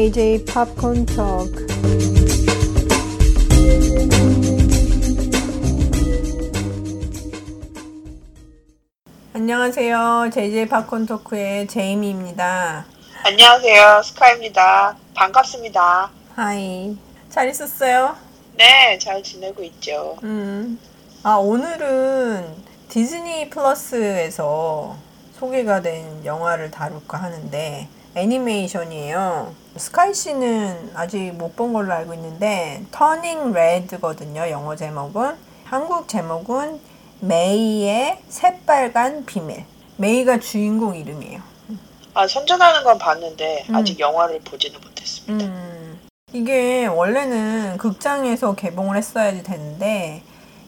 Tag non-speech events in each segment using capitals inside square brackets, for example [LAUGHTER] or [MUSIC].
JJ Popcorn Talk. 안녕하세요. JJ 팝콘 토크의 제이미입니다. 안녕하세요. 스카입니다. 반갑습니다. 하이. 잘 있었어요? 네, 잘 지내고 있죠. 음. 아, 오늘은 디즈니 플러스에서 소개가 된 영화를 다룰까 하는데, 애니메이션이에요. 스카이 씨는 아직 못 본 걸로 알고 있는데, 터닝 레드거든요, 영어 제목은. 한국 제목은 메이의 새빨간 비밀. 메이가 주인공 이름이에요. 아, 선전하는 건 봤는데 음. 아직 영화를 보지는 못했습니다. 음. 이게 원래는 극장에서 개봉을 했어야지 되는데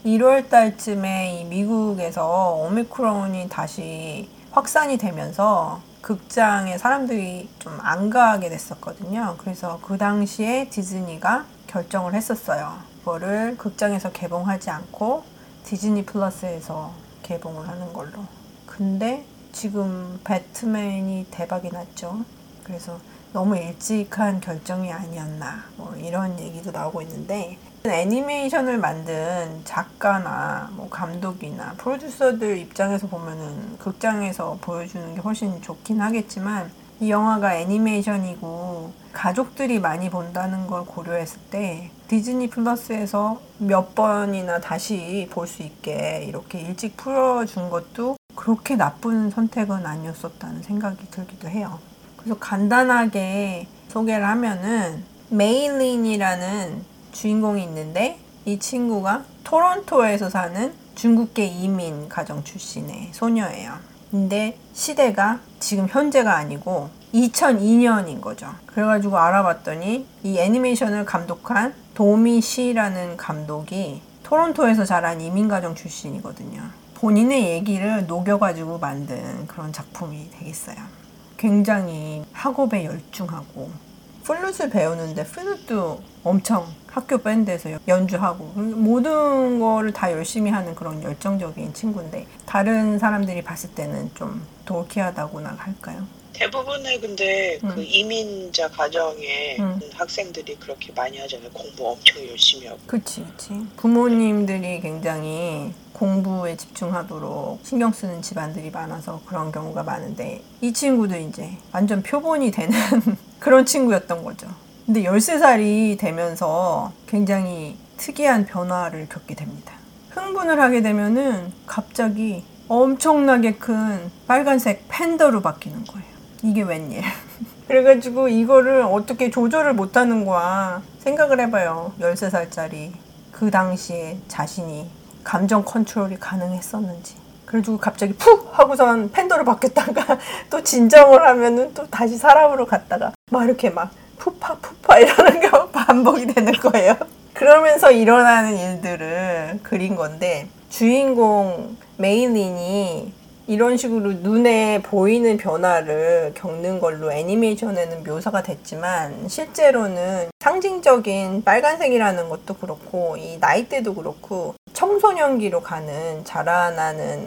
1월 달쯤에 이 미국에서 오미크론이 다시 확산이 되면서 극장에 사람들이 좀 안 가게 됐었거든요. 그래서 그 당시에 디즈니가 결정을 했었어요. 그거를 극장에서 개봉하지 않고 디즈니 플러스에서 개봉을 하는 걸로. 근데 지금 배트맨이 대박이 났죠. 그래서 너무 일찍 한 결정이 아니었나 뭐 이런 얘기도 나오고 있는데 애니메이션을 만든 작가나 뭐 감독이나 프로듀서들 입장에서 보면은 극장에서 보여주는 게 훨씬 좋긴 하겠지만 이 영화가 애니메이션이고 가족들이 많이 본다는 걸 고려했을 때 디즈니 플러스에서 몇 번이나 다시 볼 수 있게 이렇게 일찍 풀어준 것도 그렇게 나쁜 선택은 아니었었다는 생각이 들기도 해요. 그래서 간단하게 소개를 하면은 메일린이라는 주인공이 있는데 이 친구가 토론토에서 사는 중국계 이민 가정 출신의 소녀예요. 근데 시대가 지금 현재가 아니고 2002년인 거죠. 그래가지고 알아봤더니 이 애니메이션을 감독한 도미 시라는 감독이 토론토에서 자란 이민 가정 출신이거든요. 본인의 얘기를 녹여가지고 만든 그런 작품이 되겠어요. 굉장히 학업에 열중하고 플룻을 배우는데 플룻도 엄청 학교 밴드에서 연주하고 모든 거를 다 열심히 하는 그런 열정적인 친구인데 다른 사람들이 봤을 때는 좀 돌키하다고나 할까요? 대부분의 근데 음. 그 이민자 가정의 음. 학생들이 그렇게 많이 하잖아요. 공부 엄청 열심히 하고. 그치 그치 부모님들이 굉장히 공부에 집중하도록 신경 쓰는 집안들이 많아서 그런 경우가 많은데 이 친구도 이제 완전 표본이 되는 [LAUGHS] 그런 친구였던 거죠. 근데 13살이 되면서 굉장히 특이한 변화를 겪게 됩니다. 흥분을 하게 되면은 갑자기 엄청나게 큰 빨간색 팬더로 바뀌는 거예요. 이게 웬일. [LAUGHS] 그래가지고 이거를 어떻게 조절을 못하는 거야. 생각을 해봐요. 13살짜리. 그 당시에 자신이 감정 컨트롤이 가능했었는지. 그래가지고 갑자기 푹 하고선 팬더로 바뀌었다가 [LAUGHS] 또 진정을 하면은 또 다시 사람으로 갔다가 막 이렇게 막 푸파 푸파 이러는 게 [LAUGHS] 반복이 되는 거예요. 그러면서 일어나는 일들을 그린 건데 주인공 메일린이 이런 식으로 눈에 보이는 변화를 겪는 걸로 애니메이션에는 묘사가 됐지만 실제로는 상징적인 빨간색이라는 것도 그렇고 이 나이대도 그렇고 청소년기로 가는 자라나는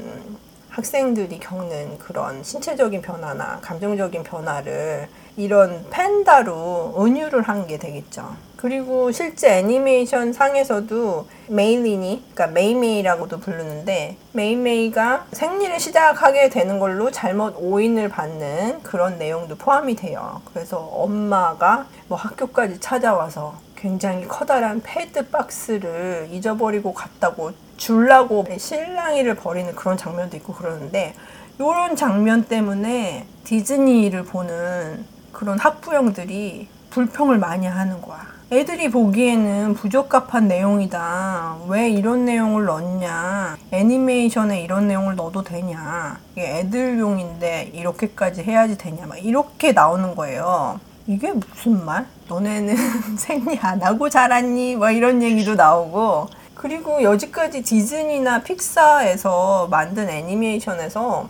학생들이 겪는 그런 신체적인 변화나 감정적인 변화를 이런 팬다로 은유를 한 게 되겠죠. 그리고 실제 애니메이션 상에서도 메일린이, 그러니까 메이메이라고도 부르는데 메이메이가 생리를 시작하게 되는 걸로 잘못 오인을 받는 그런 내용도 포함이 돼요. 그래서 엄마가 뭐 학교까지 찾아와서 굉장히 커다란 패드 박스를 잊어버리고 갔다고 줄라고 실랑이를 벌이는 그런 장면도 있고 그러는데 이런 장면 때문에 디즈니를 보는 그런 학부형들이 불평을 많이 하는 거야. 애들이 보기에는 부적합한 내용이다. 왜 이런 내용을 넣냐? 애니메이션에 이런 내용을 넣어도 되냐? 이게 애들용인데 이렇게까지 해야지 되냐? 막 이렇게 나오는 거예요. 이게 무슨 말? 너네는 [LAUGHS] 생리 안 하고 자랐니? 뭐 이런 얘기도 나오고. 그리고 여지까지 디즈니나 픽사에서 만든 애니메이션에서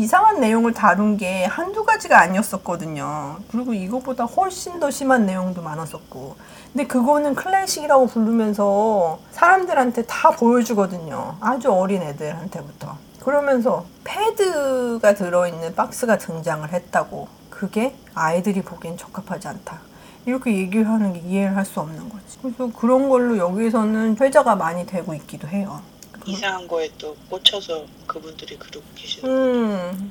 이상한 내용을 다룬 게 한두 가지가 아니었었거든요. 그리고 이거보다 훨씬 더 심한 내용도 많았었고. 근데 그거는 클래식이라고 부르면서 사람들한테 다 보여주거든요. 아주 어린 애들한테부터. 그러면서 패드가 들어있는 박스가 등장을 했다고. 그게 아이들이 보기엔 적합하지 않다. 이렇게 얘기를 하는 게 이해를 할 수 없는 거지. 그래서 그런 걸로 여기서는 회자가 많이 되고 있기도 해요. 이상한 거에 또 꽂혀서 그분들이 그러고 계시는 음,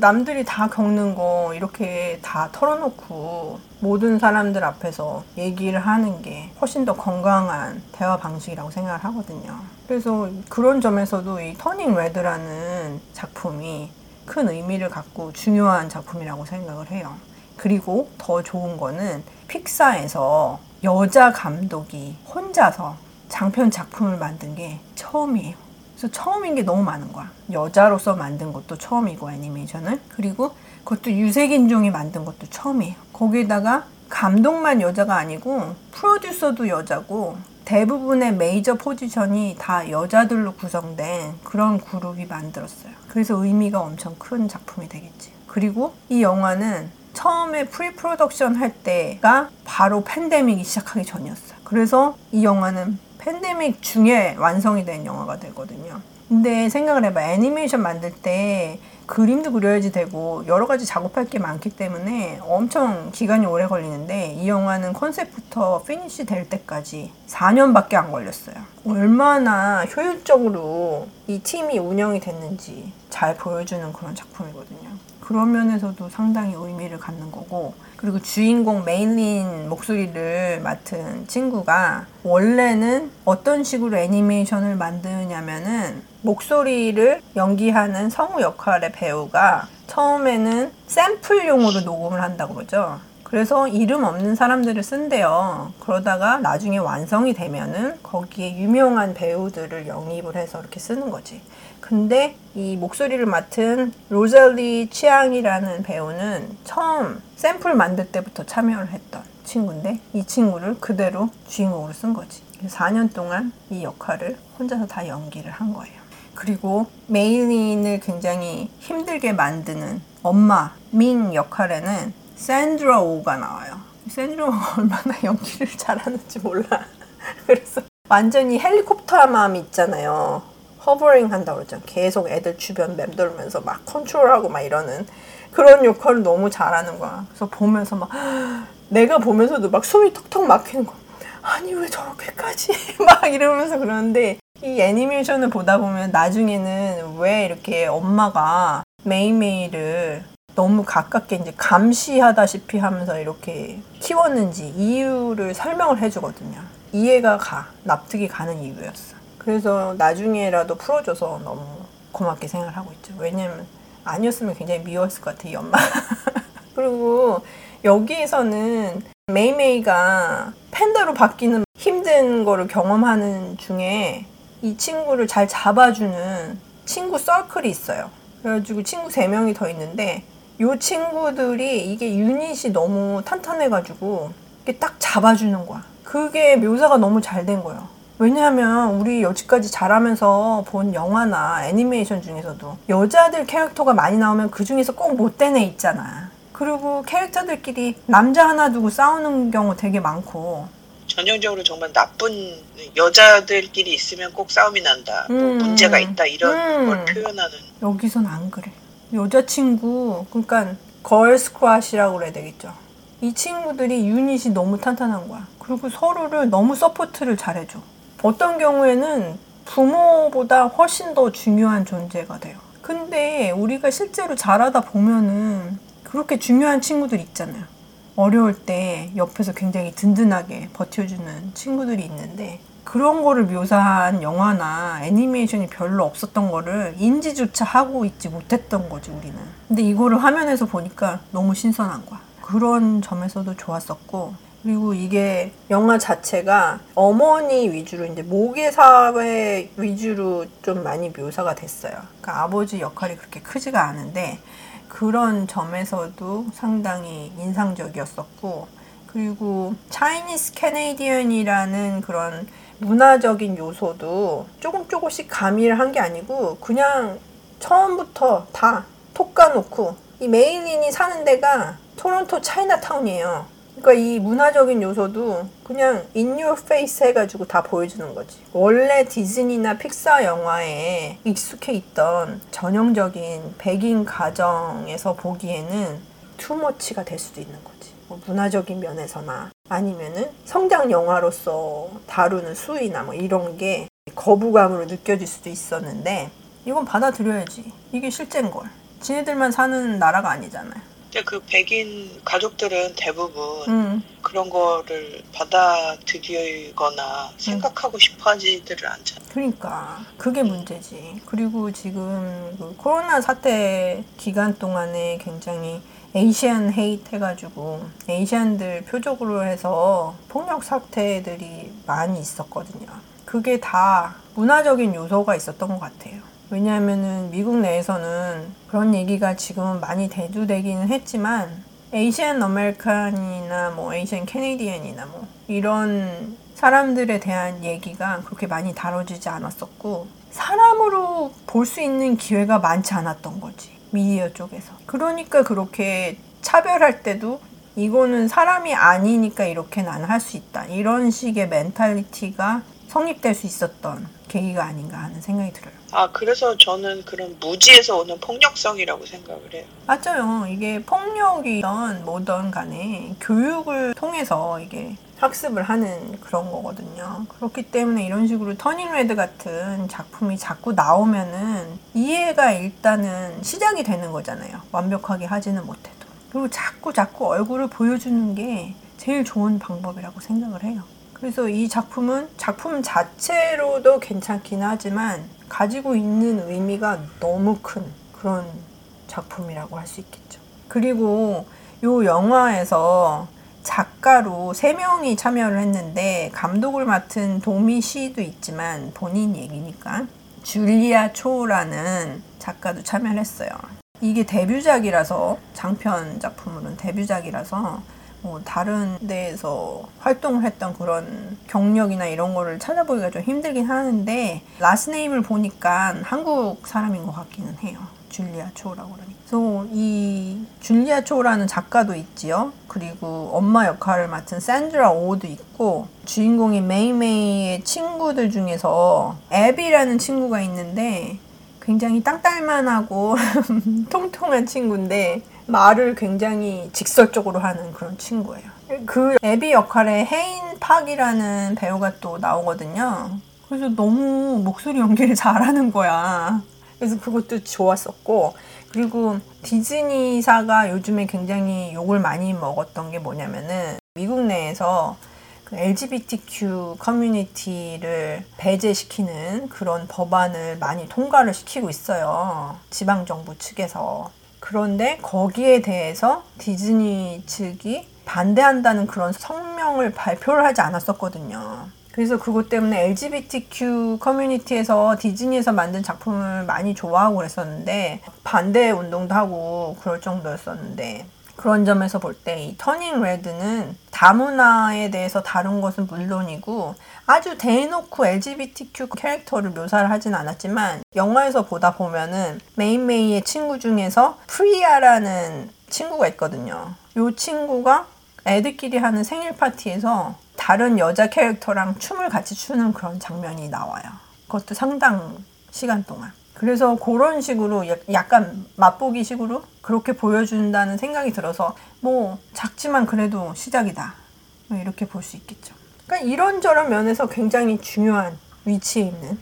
남들이 다 겪는 거 이렇게 다 털어놓고 모든 사람들 앞에서 얘기를 하는 게 훨씬 더 건강한 대화 방식이라고 생각을 하거든요. 그래서 그런 점에서도 이 터닝 레드라는 작품이 큰 의미를 갖고 중요한 작품이라고 생각을 해요. 그리고 더 좋은 거는 픽사에서 여자 감독이 혼자서 장편 작품을 만든 게 처음이에요. 그래서 처음인 게 너무 많은 거야. 여자로서 만든 것도 처음이고 애니메이션을 그리고 그것도 유색인종이 만든 것도 처음이에요. 거기에다가 감독만 여자가 아니고 프로듀서도 여자고 대부분의 메이저 포지션이 다 여자들로 구성된 그런 그룹이 만들었어요. 그래서 의미가 엄청 큰 작품이 되겠지. 그리고 이 영화는 처음에 pre-production 할 때가 바로 팬데믹이 시작하기 전이었어요. 그래서 이 영화는 팬데믹 중에 완성이 된 영화가 되거든요. 근데 생각을 해봐. 애니메이션 만들 때 그림도 그려야지 되고 여러 가지 작업할 게 많기 때문에 엄청 기간이 오래 걸리는데 이 영화는 컨셉부터 finish 될 때까지 4년밖에 안 걸렸어요. 얼마나 효율적으로 이 팀이 운영이 됐는지 잘 보여주는 그런 작품이거든요. 그런 면에서도 상당히 의미를 갖는 거고 그리고 주인공 메일린 목소리를 맡은 친구가 원래는 어떤 식으로 애니메이션을 만드냐면은 목소리를 연기하는 성우 역할의 배우가 처음에는 샘플용으로 녹음을 한다고 그러죠. 그래서 이름 없는 사람들을 쓴대요. 그러다가 나중에 완성이 되면은 거기에 유명한 배우들을 영입을 해서 이렇게 쓰는 거지. 근데 이 목소리를 맡은 로젤리 치앙이라는 배우는 처음 샘플 만들 때부터 참여를 했던 친구인데 이 친구를 그대로 주인공으로 쓴 거지. 4년 동안 이 역할을 혼자서 다 연기를 한 거예요. 그리고 메일린을 굉장히 힘들게 만드는 엄마 민 역할에는 샌드라 오가 나와요. 샌드라 오가 얼마나 [LAUGHS] 연기를 잘하는지 몰라. [LAUGHS] 그래서 완전히 헬리콥터맘 있잖아요. hovering 한다고 그러죠. 계속 애들 주변 맴돌면서 막 컨트롤하고 막 이러는 그런 역할을 너무 잘하는 거야. 그래서 보면서 막 [GASPS] 내가 보면서도 막 숨이 턱턱 막히는 거야. 아니 왜 저렇게까지 [LAUGHS] 막 이러면서 그러는데 이 애니메이션을 보다 보면 나중에는 왜 이렇게 엄마가 메이메이를 너무 가깝게 이제 감시하다시피 하면서 이렇게 키웠는지 이유를 설명을 해주거든요. 이해가 가, 납득이 가는 이유였어. 그래서 나중에라도 풀어줘서 너무 고맙게 생각을 하고 있죠. 왜냐면 아니었으면 굉장히 미웠을 것 같아, 이 엄마. [LAUGHS] 그리고 여기에서는 메이메이가 팬더로 바뀌는 힘든 거를 경험하는 중에 이 친구를 잘 잡아주는 친구 서클이 있어요. 그래가지고 친구 세명이 더 있는데 요 친구들이 이게 유닛이 너무 탄탄해가지고 이게 딱 잡아주는 거야. 그게 묘사가 너무 잘 된 거예요. 왜냐하면 우리 여지까지 자라면서 본 영화나 애니메이션 중에서도 여자들 캐릭터가 많이 나오면 그 중에서 꼭 못된 애 있잖아. 그리고 캐릭터들끼리 남자 하나 두고 싸우는 경우 되게 많고 전형적으로 정말 나쁜 여자들끼리 있으면 꼭 싸움이 난다. 뭐 음. 문제가 있다 이런 음. 걸 표현하는 여기선 안 그래. 여자친구, 그러니까 girl squad라고 그래야 되겠죠. 이 친구들이 유닛이 너무 탄탄한 거야. 그리고 서로를 너무 support를 잘해줘. 어떤 경우에는 부모보다 훨씬 더 중요한 존재가 돼요. 근데 우리가 실제로 자라다 보면은 그렇게 중요한 친구들 있잖아요. 어려울 때 옆에서 굉장히 든든하게 버텨주는 친구들이 있는데 그런 거를 묘사한 영화나 애니메이션이 별로 없었던 거를 인지조차 하고 있지 못했던 거지 우리는. 근데 이거를 화면에서 보니까 너무 신선한 거야. 그런 점에서도 좋았었고 그리고 이게 영화 자체가 어머니 위주로 이제 모계 사회 위주로 좀 많이 묘사가 됐어요. 그러니까 아버지 역할이 그렇게 크지가 않은데 그런 점에서도 상당히 인상적이었었고 그리고 Chinese Canadian이라는 그런 문화적인 요소도 조금 조금씩 가미를 한 게 아니고 그냥 처음부터 다 톡 까놓고 이 메일린이 사는 데가 토론토 차이나타운이에요. 그러니까 이 문화적인 요소도 그냥 in your face 해가지고 다 보여주는 거지. 원래 디즈니나 픽사 영화에 익숙해 있던 전형적인 백인 가정에서 보기에는 투머치가 될 수도 있는 거지. 뭐 문화적인 면에서나 아니면은 성장 영화로서 다루는 수위나 뭐 이런 게 거부감으로 느껴질 수도 있었는데 이건 받아들여야지. 이게 실제인 걸. 지네들만 사는 나라가 아니잖아요. 근데 그 백인 가족들은 대부분 음, 그런 거를 받아들이거나 생각하고 싶어 하지들을 않잖아. 그러니까 그게 문제지. 그리고 지금 그 코로나 사태 기간 동안에 굉장히 Asian hate 해가지고 Asian들 표적으로 해서 폭력 사태들이 많이 있었거든요. 그게 다 문화적인 요소가 있었던 것 같아요. 왜냐하면은 미국 내에서는 그런 얘기가 지금은 많이 대두되기는 했지만 Asian American이나 뭐 Asian Canadian이나 뭐 이런 사람들에 대한 얘기가 그렇게 많이 다뤄지지 않았었고 사람으로 볼 수 있는 기회가 많지 않았던 거지 미디어 쪽에서 그러니까 그렇게 차별할 때도 이거는 사람이 아니니까 이렇게 나는 할 수 있다 이런 식의 mentality가 성립될 수 있었던 계기가 아닌가 하는 생각이 들어요. 아, 그래서 저는 그런 무지에서 오는 폭력성이라고 생각을 해요. 맞아요. 이게 폭력이든 뭐든 간에 교육을 통해서 이게 학습을 하는 그런 거거든요. 그렇기 때문에 이런 식으로 터닝 레드 같은 작품이 자꾸 나오면은 이해가 일단은 시작이 되는 거잖아요. 완벽하게 하지는 못해도. 그리고 자꾸 자꾸 얼굴을 보여주는 게 제일 좋은 방법이라고 생각을 해요. 그래서 이 작품은 작품 자체로도 괜찮긴 하지만 가지고 있는 의미가 너무 큰 그런 작품이라고 할 수 있겠죠. 그리고 요 영화에서 작가로 세 명이 참여를 했는데 감독을 맡은 도미 씨도 있지만 본인 얘기니까 줄리아 초라는 작가도 참여를 했어요. 이게 데뷔작이라서 장편 작품으로는 데뷔작이라서 뭐 다른 데에서 활동을 했던 그런 경력이나 이런 거를 찾아보기가 좀 힘들긴 하는데 라스네임을 보니까 한국 사람인 것 같기는 해요. 줄리아 초라고 그러니. 그래서 이 줄리아 초라는 작가도 있지요. 그리고 엄마 역할을 맡은 샌드라 오도 있고 주인공이 메이메이의 친구들 중에서 앱이라는 친구가 있는데 굉장히 땅딸만하고 [LAUGHS] 통통한 친구인데 말을 굉장히 직설적으로 하는 그런 친구예요. 그 애비 역할에 헤인 팍이라는 배우가 또 나오거든요. 그래서 너무 목소리 연기를 [LAUGHS] 잘하는 거야. 그래서 그것도 좋았었고 그리고 디즈니사가 요즘에 굉장히 욕을 많이 먹었던 게 뭐냐면은 미국 내에서 그 LGBTQ 커뮤니티를 배제시키는 그런 법안을 많이 통과를 시키고 있어요. 지방정부 측에서. 그런데 거기에 대해서 디즈니 측이 반대한다는 그런 성명을 발표를 하지 않았었거든요. 그래서 그것 때문에 LGBTQ 커뮤니티에서 디즈니에서 만든 작품을 많이 좋아하고 그랬었는데 반대 운동도 하고 그럴 정도였었는데 그런 점에서 볼 때 이 터닝 레드는 다문화에 대해서 다룬 것은 물론이고 아주 대놓고 LGBTQ 캐릭터를 묘사를 하진 않았지만 영화에서 보다 보면은 메이메이의 친구 중에서 프리아라는 친구가 있거든요. 이 친구가 애들끼리 하는 생일 파티에서 다른 여자 캐릭터랑 춤을 같이 추는 그런 장면이 나와요. 그것도 상당 시간 동안. 그래서 그런 식으로 약- 약간 맛보기 식으로 그렇게 보여준다는 생각이 들어서 뭐 작지만 그래도 시작이다. 뭐 이렇게 볼 수 있겠죠. 그러니까 이런저런 면에서 굉장히 중요한 위치에 있는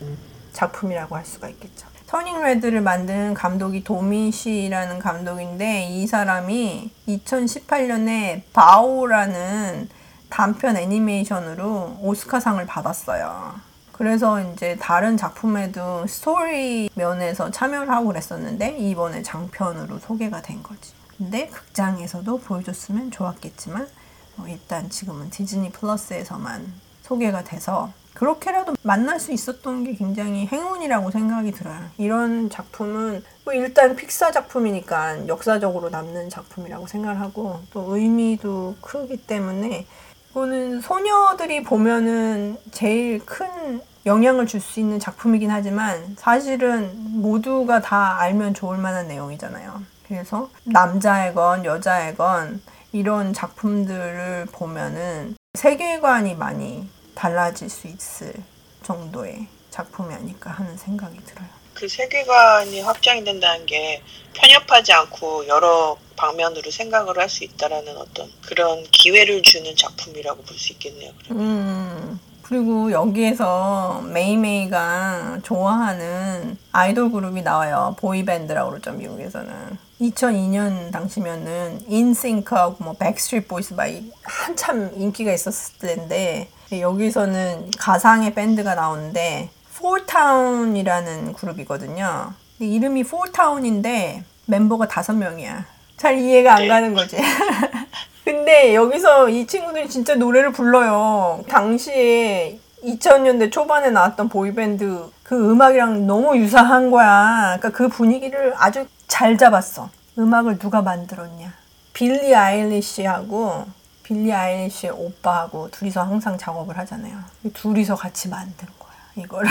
작품이라고 할 수가 있겠죠. 터닝 레드를 만든 감독이 도미 씨라는 감독인데 이 사람이 2018년에 바오라는 단편 애니메이션으로 오스카상을 받았어요. 그래서 이제 다른 작품에도 스토리 면에서 참여를 하고 그랬었는데 이번에 장편으로 소개가 된 거지. 근데 극장에서도 보여줬으면 좋았겠지만 어, 일단 지금은 디즈니 플러스에서만 소개가 돼서 그렇게라도 만날 수 있었던 게 굉장히 행운이라고 생각이 들어요. 이런 작품은 뭐 일단 픽사 작품이니까 역사적으로 남는 작품이라고 생각을 하고 또 의미도 크기 때문에 이거는 소녀들이 보면은 제일 큰 영향을 줄 수 있는 작품이긴 하지만 사실은 모두가 다 알면 좋을 만한 내용이잖아요. 그래서 남자애건 여자애건 이런 작품들을 보면은 세계관이 많이 달라질 수 있을 정도의 작품이 아닐까 하는 생각이 들어요. 그 세계관이 확장이 된다는 게 편협하지 않고 여러 방면으로 생각을 할 수 있다라는 어떤 그런 기회를 주는 작품이라고 볼 수 있겠네요. 음, 그리고 여기에서 메이메이가 좋아하는 아이돌 그룹이 나와요. 보이밴드라고 그러죠, 미국에서는. 2002년 당시면은 인싱크하고 뭐 백스트리트 보이스 막 이- 한참 인기가 있었을 때인데 여기서는 가상의 밴드가 나오는데 포타운이라는 그룹이거든요. 이름이 포타운인데 멤버가 다섯 명이야. 잘 이해가 안 가는 거지. [LAUGHS] 근데 여기서 이 친구들이 진짜 노래를 불러요. 당시에 2000년대 초반에 나왔던 보이밴드 그 음악이랑 너무 유사한 거야. 그러니까 그 분위기를 아주 잘 잡았어. 음악을 누가 만들었냐? 빌리 아일리시하고 빌리 아일리시의 오빠하고 둘이서 항상 작업을 하잖아요. 둘이서 같이 만든 거야. 이거를.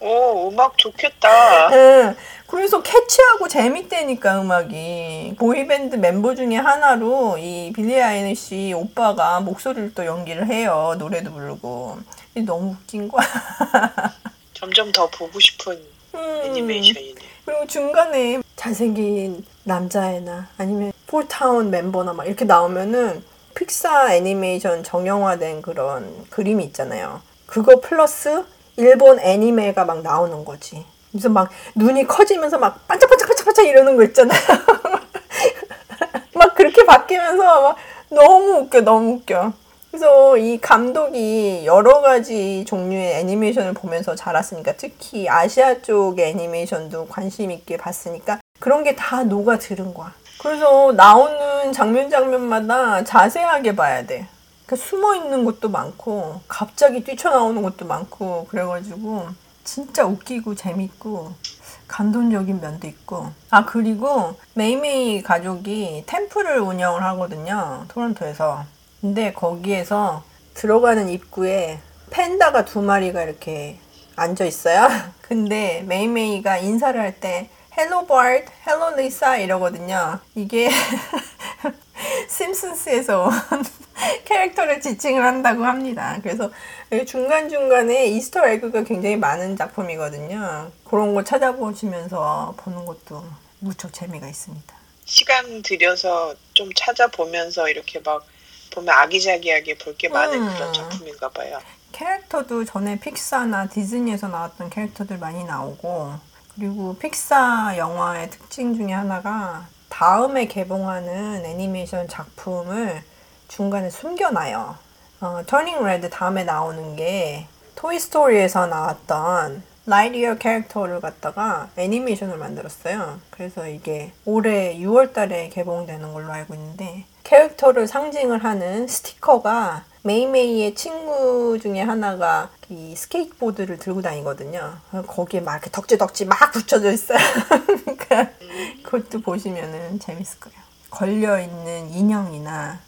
오, 음악 좋겠다. 응. 그래서 catchy하고 재밌다니까 음악이 보이밴드 멤버 중에 하나로 이 빌리 아이리시 오빠가 목소리를 또 연기를 해요 노래도 부르고 너무 웃긴 거야 [LAUGHS] 점점 더 보고 싶은 음. 애니메이션이네. 그리고 중간에 잘생긴 남자애나 아니면 폴타운 멤버나 막 이렇게 나오면은 픽사 애니메이션 정형화된 그런 그림이 있잖아요. 그거 플러스 일본 애니메가 막 나오는 거지. 그래서 막 눈이 커지면서 막 반짝반짝 반짝반짝 이러는 거 있잖아요. [LAUGHS] 막 그렇게 바뀌면서 막 너무 웃겨, 너무 웃겨. 그래서 이 감독이 여러 가지 종류의 애니메이션을 보면서 자랐으니까 특히 아시아 쪽의 애니메이션도 관심 있게 봤으니까 그런 게 다 녹아 들은 거야. 그래서 나오는 장면 장면마다 자세하게 봐야 돼. 그러니까 숨어 있는 것도 많고 갑자기 뛰쳐나오는 것도 많고 그래가지고 진짜 웃기고 재밌고 감동적인 면도 있고. 아 그리고 메이메이 가족이 템플을 운영을 하거든요 토론토에서. 근데 거기에서 들어가는 입구에 팬다가 두 마리가 이렇게 앉아 있어요. [LAUGHS] 근데 메이메이가 인사를 할 때 Hello 바트, hello 리사 이러거든요. 이게 [LAUGHS] [LAUGHS] Simpsons에서 온 캐릭터를 지칭을 한다고 합니다. 그래서 중간중간에 Easter egg가 굉장히 많은 작품이거든요. 그런 거 찾아보시면서 보는 것도 무척 재미가 있습니다. 시간 들여서 좀 찾아보면서 이렇게 막 보면 아기자기하게 볼 게 많은 음. 그런 작품인가 봐요. 캐릭터도 전에 픽사나 디즈니에서 나왔던 캐릭터들 많이 나오고 그리고 픽사 영화의 특징 중에 하나가 다음에 개봉하는 애니메이션 작품을 중간에 숨겨놔요. 어, Turning Red 다음에 나오는 게 Toy Story에서 나왔던 라이트이어 캐릭터를 갖다가 애니메이션을 만들었어요. 그래서 이게 올해 6월 달에 개봉되는 걸로 알고 있는데 캐릭터를 상징을 하는 스티커가 메이메이의 친구 중에 하나가 이 스케이트보드를 들고 다니거든요. 거기에 막 이렇게 덕지덕지 막 붙여져 있어요. [LAUGHS] 그러니까 그것도 보시면은 재밌을 거예요. 걸려있는 인형이나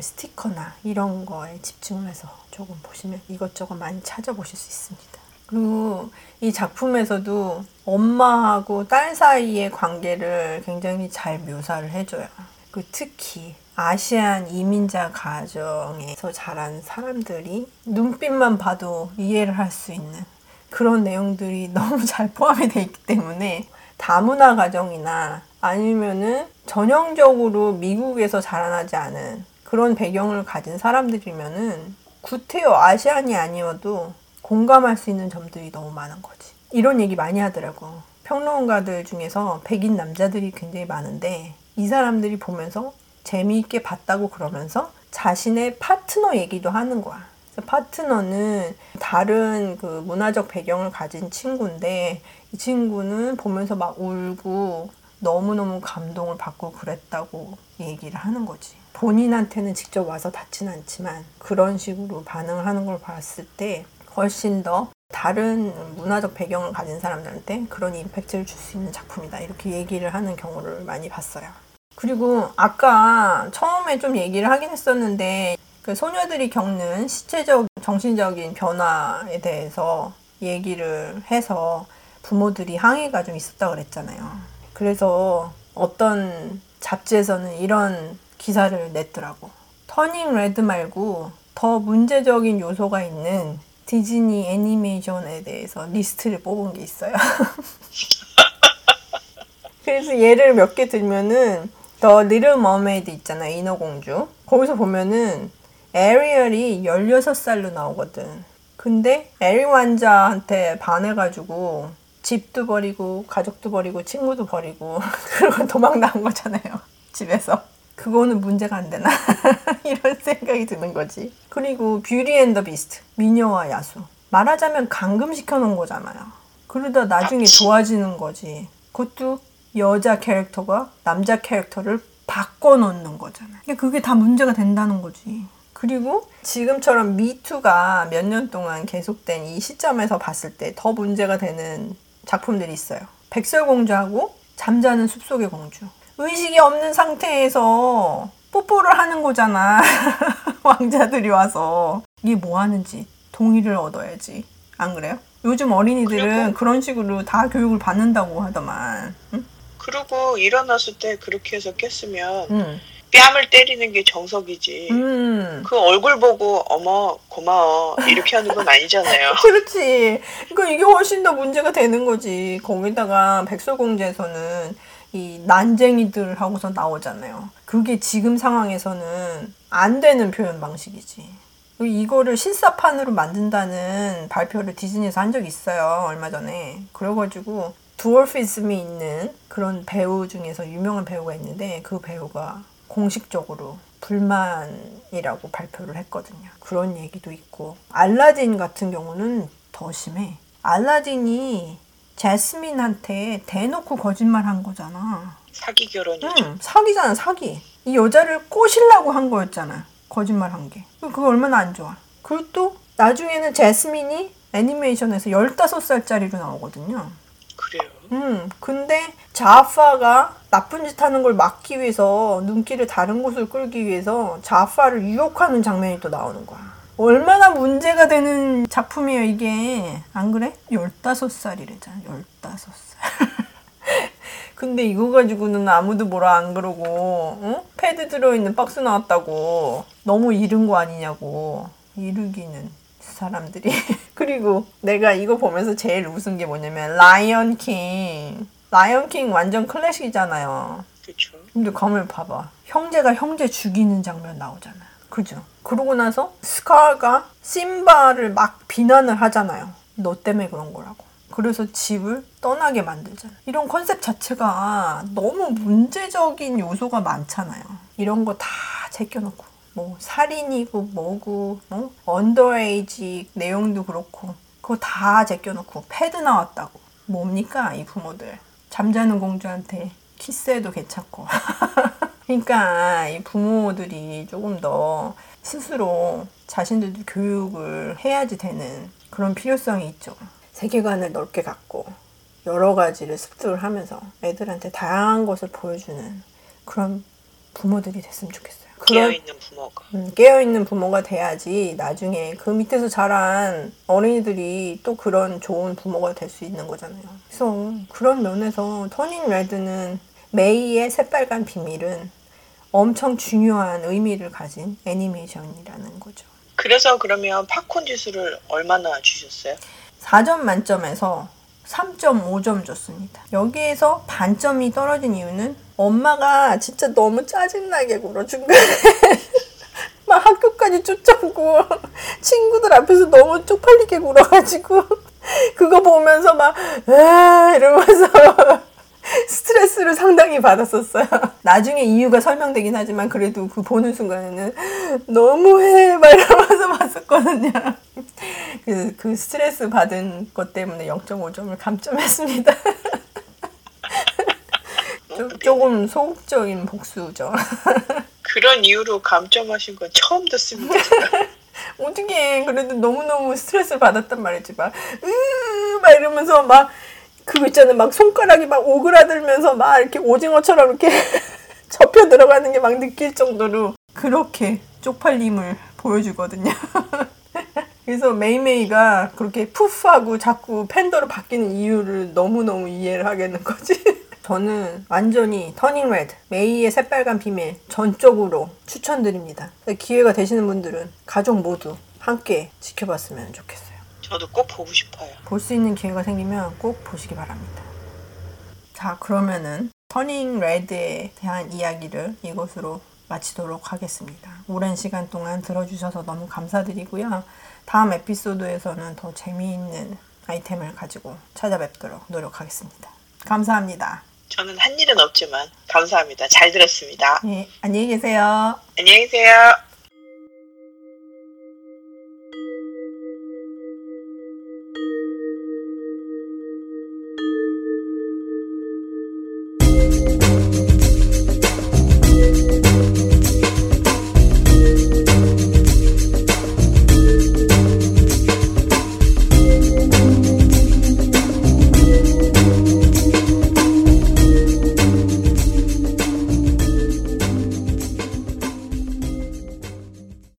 스티커나 이런 거에 집중을 해서 조금 보시면 이것저것 많이 찾아보실 수 있습니다. 그리고 이 작품에서도 엄마하고 딸 사이의 관계를 굉장히 잘 묘사를 해줘요. 그 특히 아시안 이민자 가정에서 자란 사람들이 눈빛만 봐도 이해를 할 수 있는 그런 내용들이 [LAUGHS] 너무 잘 포함이 돼 있기 때문에 다문화 가정이나 아니면은 전형적으로 미국에서 자라나지 않은 그런 배경을 가진 사람들이면은 구태여 아시안이 아니어도 공감할 수 있는 점들이 너무 많은 거지. 이런 얘기 많이 하더라고. 평론가들 중에서 백인 남자들이 굉장히 많은데 이 사람들이 보면서 재미있게 봤다고 그러면서 자신의 파트너 얘기도 하는 거야. 파트너는 다른 그 문화적 배경을 가진 친구인데 이 친구는 보면서 막 울고 너무너무 감동을 받고 그랬다고 얘기를 하는 거지. 본인한테는 직접 와서 닿진 않지만 그런 식으로 반응을 하는 걸 봤을 때 훨씬 더 다른 문화적 배경을 가진 사람들한테 그런 임팩트를 줄 수 있는 작품이다. 이렇게 얘기를 하는 경우를 많이 봤어요. 그리고 아까 처음에 좀 얘기를 하긴 했었는데 그 소녀들이 겪는 신체적 정신적인 변화에 대해서 얘기를 해서 부모들이 항의가 좀 있었다 그랬잖아요. 그래서 어떤 잡지에서는 이런 기사를 냈더라고. Turning Red 말고 더 문제적인 요소가 있는 디즈니 애니메이션에 대해서 리스트를 뽑은 게 있어요. [LAUGHS] 그래서 예를 몇 개 들면은 The Little Mermaid 있잖아 인어공주. 거기서 보면은 에리얼이 16살로 나오거든. 근데 에릭 왕자한테 반해가지고 집도 버리고 가족도 버리고 친구도 버리고 [LAUGHS] 그러고 도망 나온 거잖아요 집에서. 그거는 문제가 안 되나? [LAUGHS] 이런 생각이 드는 거지. 그리고 Beauty and the Beast 미녀와 야수. 말하자면 감금시켜 놓은 거잖아요. 그러다 나중에 좋아지는 거지. 그것도 여자 캐릭터가 남자 캐릭터를 바꿔놓는 거잖아. 그러니까 그게 다 문제가 된다는 거지. 그리고 지금처럼 미투가 몇 년 동안 계속된 이 시점에서 봤을 때 더 문제가 되는 작품들이 있어요. 백설공주하고 잠자는 숲속의 공주. 의식이 없는 상태에서 뽀뽀를 하는 거잖아. [LAUGHS] 왕자들이 와서. 이게 뭐 하는지 동의를 얻어야지. 안 그래요? 요즘 어린이들은 그런 식으로 다 교육을 받는다고 하더만. 응? 그리고 일어났을 때 그렇게 해서 깼으면 응. 뺨을 때리는 게 정석이지. 음. 그 얼굴 보고 어머 고마워 이렇게 하는 건 아니잖아요. [LAUGHS] 그렇지. 그러니까 이게 훨씬 더 문제가 되는 거지. 거기다가 백설공주에서는 이 난쟁이들 하고서 나오잖아요. 그게 지금 상황에서는 안 되는 표현 방식이지. 이거를 실사판으로 만든다는 발표를 디즈니에서 한 적이 있어요. 얼마 전에. 그래가지고 두얼피즘이 있는 그런 배우 중에서 유명한 배우가 있는데 그 배우가 공식적으로 불만이라고 발표를 했거든요. 그런 얘기도 있고 알라딘 같은 경우는 더 심해. 알라딘이 제스민한테 대놓고 거짓말 한 거잖아. 사기 결혼이죠. 응, 사기잖아, 사기. 이 여자를 꼬시려고 한 거였잖아. 거짓말 한 게. 그거 얼마나 안 좋아. 그리고 또 나중에는 제스민이 애니메이션에서 15살짜리로 나오거든요. 그래요. 음, 근데 자아파가 나쁜 짓 하는 걸 막기 위해서 눈길을 다른 곳으로 끌기 위해서 자아파를 유혹하는 장면이 또 나오는 거야. 얼마나 문제가 되는 작품이에요, 이게. 안 그래? 15살이래잖아, 15살. [LAUGHS] 근데 이거 가지고는 아무도 뭐라 안 그러고, 어? 패드 들어있는 박스 나왔다고. 너무 이른 거 아니냐고. 이르기는. 사람들이. [LAUGHS] 그리고 내가 이거 보면서 제일 웃은 게 뭐냐면, Lion King. Lion King 완전 클래식이잖아요. 그렇죠. 근데 가만 봐봐. 형제가 형제 죽이는 장면 나오잖아. 그죠? 그러고 나서 스카가 심바를 막 비난을 하잖아요. 너 때문에 그런 거라고. 그래서 집을 떠나게 만들잖아. 이런 컨셉 자체가 너무 문제적인 요소가 많잖아요. 이런 거 다 제껴놓고. 뭐 살인이고 뭐고 뭐 언더에이지 내용도 그렇고 그거 다 제껴놓고 패드 나왔다고. 뭡니까 이 부모들. 잠자는 공주한테 키스해도 괜찮고. [LAUGHS] 그러니까 이 부모들이 조금 더 스스로 자신들도 교육을 해야지 되는 그런 필요성이 있죠. 세계관을 넓게 갖고 여러 가지를 습득을 하면서 애들한테 다양한 것을 보여주는 그런 부모들이 됐으면 좋겠어요 깨어 있는 부모가. 음, 깨어있는 부모가 돼야지 나중에 그 밑에서 자란 어린이들이 또 그런 좋은 부모가 될 수 있는 거잖아요. 그래서 그런 면에서 터닝 레드는 메이의 새빨간 비밀은 엄청 중요한 의미를 가진 애니메이션이라는 거죠. 그래서 그러면 팝콘 지수를 얼마나 주셨어요? 4점 만점에서 3.5점 줬습니다. 여기에서 반점이 떨어진 이유는 엄마가 진짜 너무 짜증나게 굴어 중간에 [LAUGHS] 막 학교까지 쫓아오고 친구들 앞에서 너무 쪽팔리게 굴어가지고 그거 보면서 막 이러면서 [LAUGHS] 스트레스를 상당히 받았었어요. [LAUGHS] 나중에 이유가 설명되긴 하지만 그래도 그 보는 순간에는 너무해 막 이러면서 [LAUGHS] 봤었거든요. 그래서 그 스트레스 받은 것 때문에 0.5점을 감점했습니다. 좀, 조금 소극적인 복수죠. 그런 이유로 감점하신 건 처음 듣습니다. 어떻게 그래도 너무너무 스트레스를 받았단 말이지 막, 으, 막 이러면서 막 그거 있잖아 막 손가락이 막 오그라들면서 막 이렇게 오징어처럼 이렇게 [LAUGHS] 접혀 들어가는 게 막 느낄 정도로 그렇게 쪽팔림을 보여주거든요. [LAUGHS] 그래서 메이메이가 그렇게 poof하고 자꾸 팬더로 바뀌는 이유를 너무너무 이해를 하겠는 거지. [LAUGHS] 저는 완전히 Turning Red, 메이의 새빨간 비밀 전적으로 추천드립니다. 기회가 되시는 분들은 가족 모두 함께 지켜봤으면 좋겠어요. 저도 꼭 보고 싶어요. 볼 수 있는 기회가 생기면 꼭 보시기 바랍니다. 자, 그러면은 터닝 레드에 대한 이야기를 이것으로 마치도록 하겠습니다. 오랜 시간 동안 들어주셔서 너무 감사드리고요. 다음 에피소드에서는 더 재미있는 아이템을 가지고 찾아뵙도록 노력하겠습니다. 감사합니다. 저는 한 일은 없지만 감사합니다. 잘 들었습니다. 예, 안녕히 계세요. 안녕히 계세요.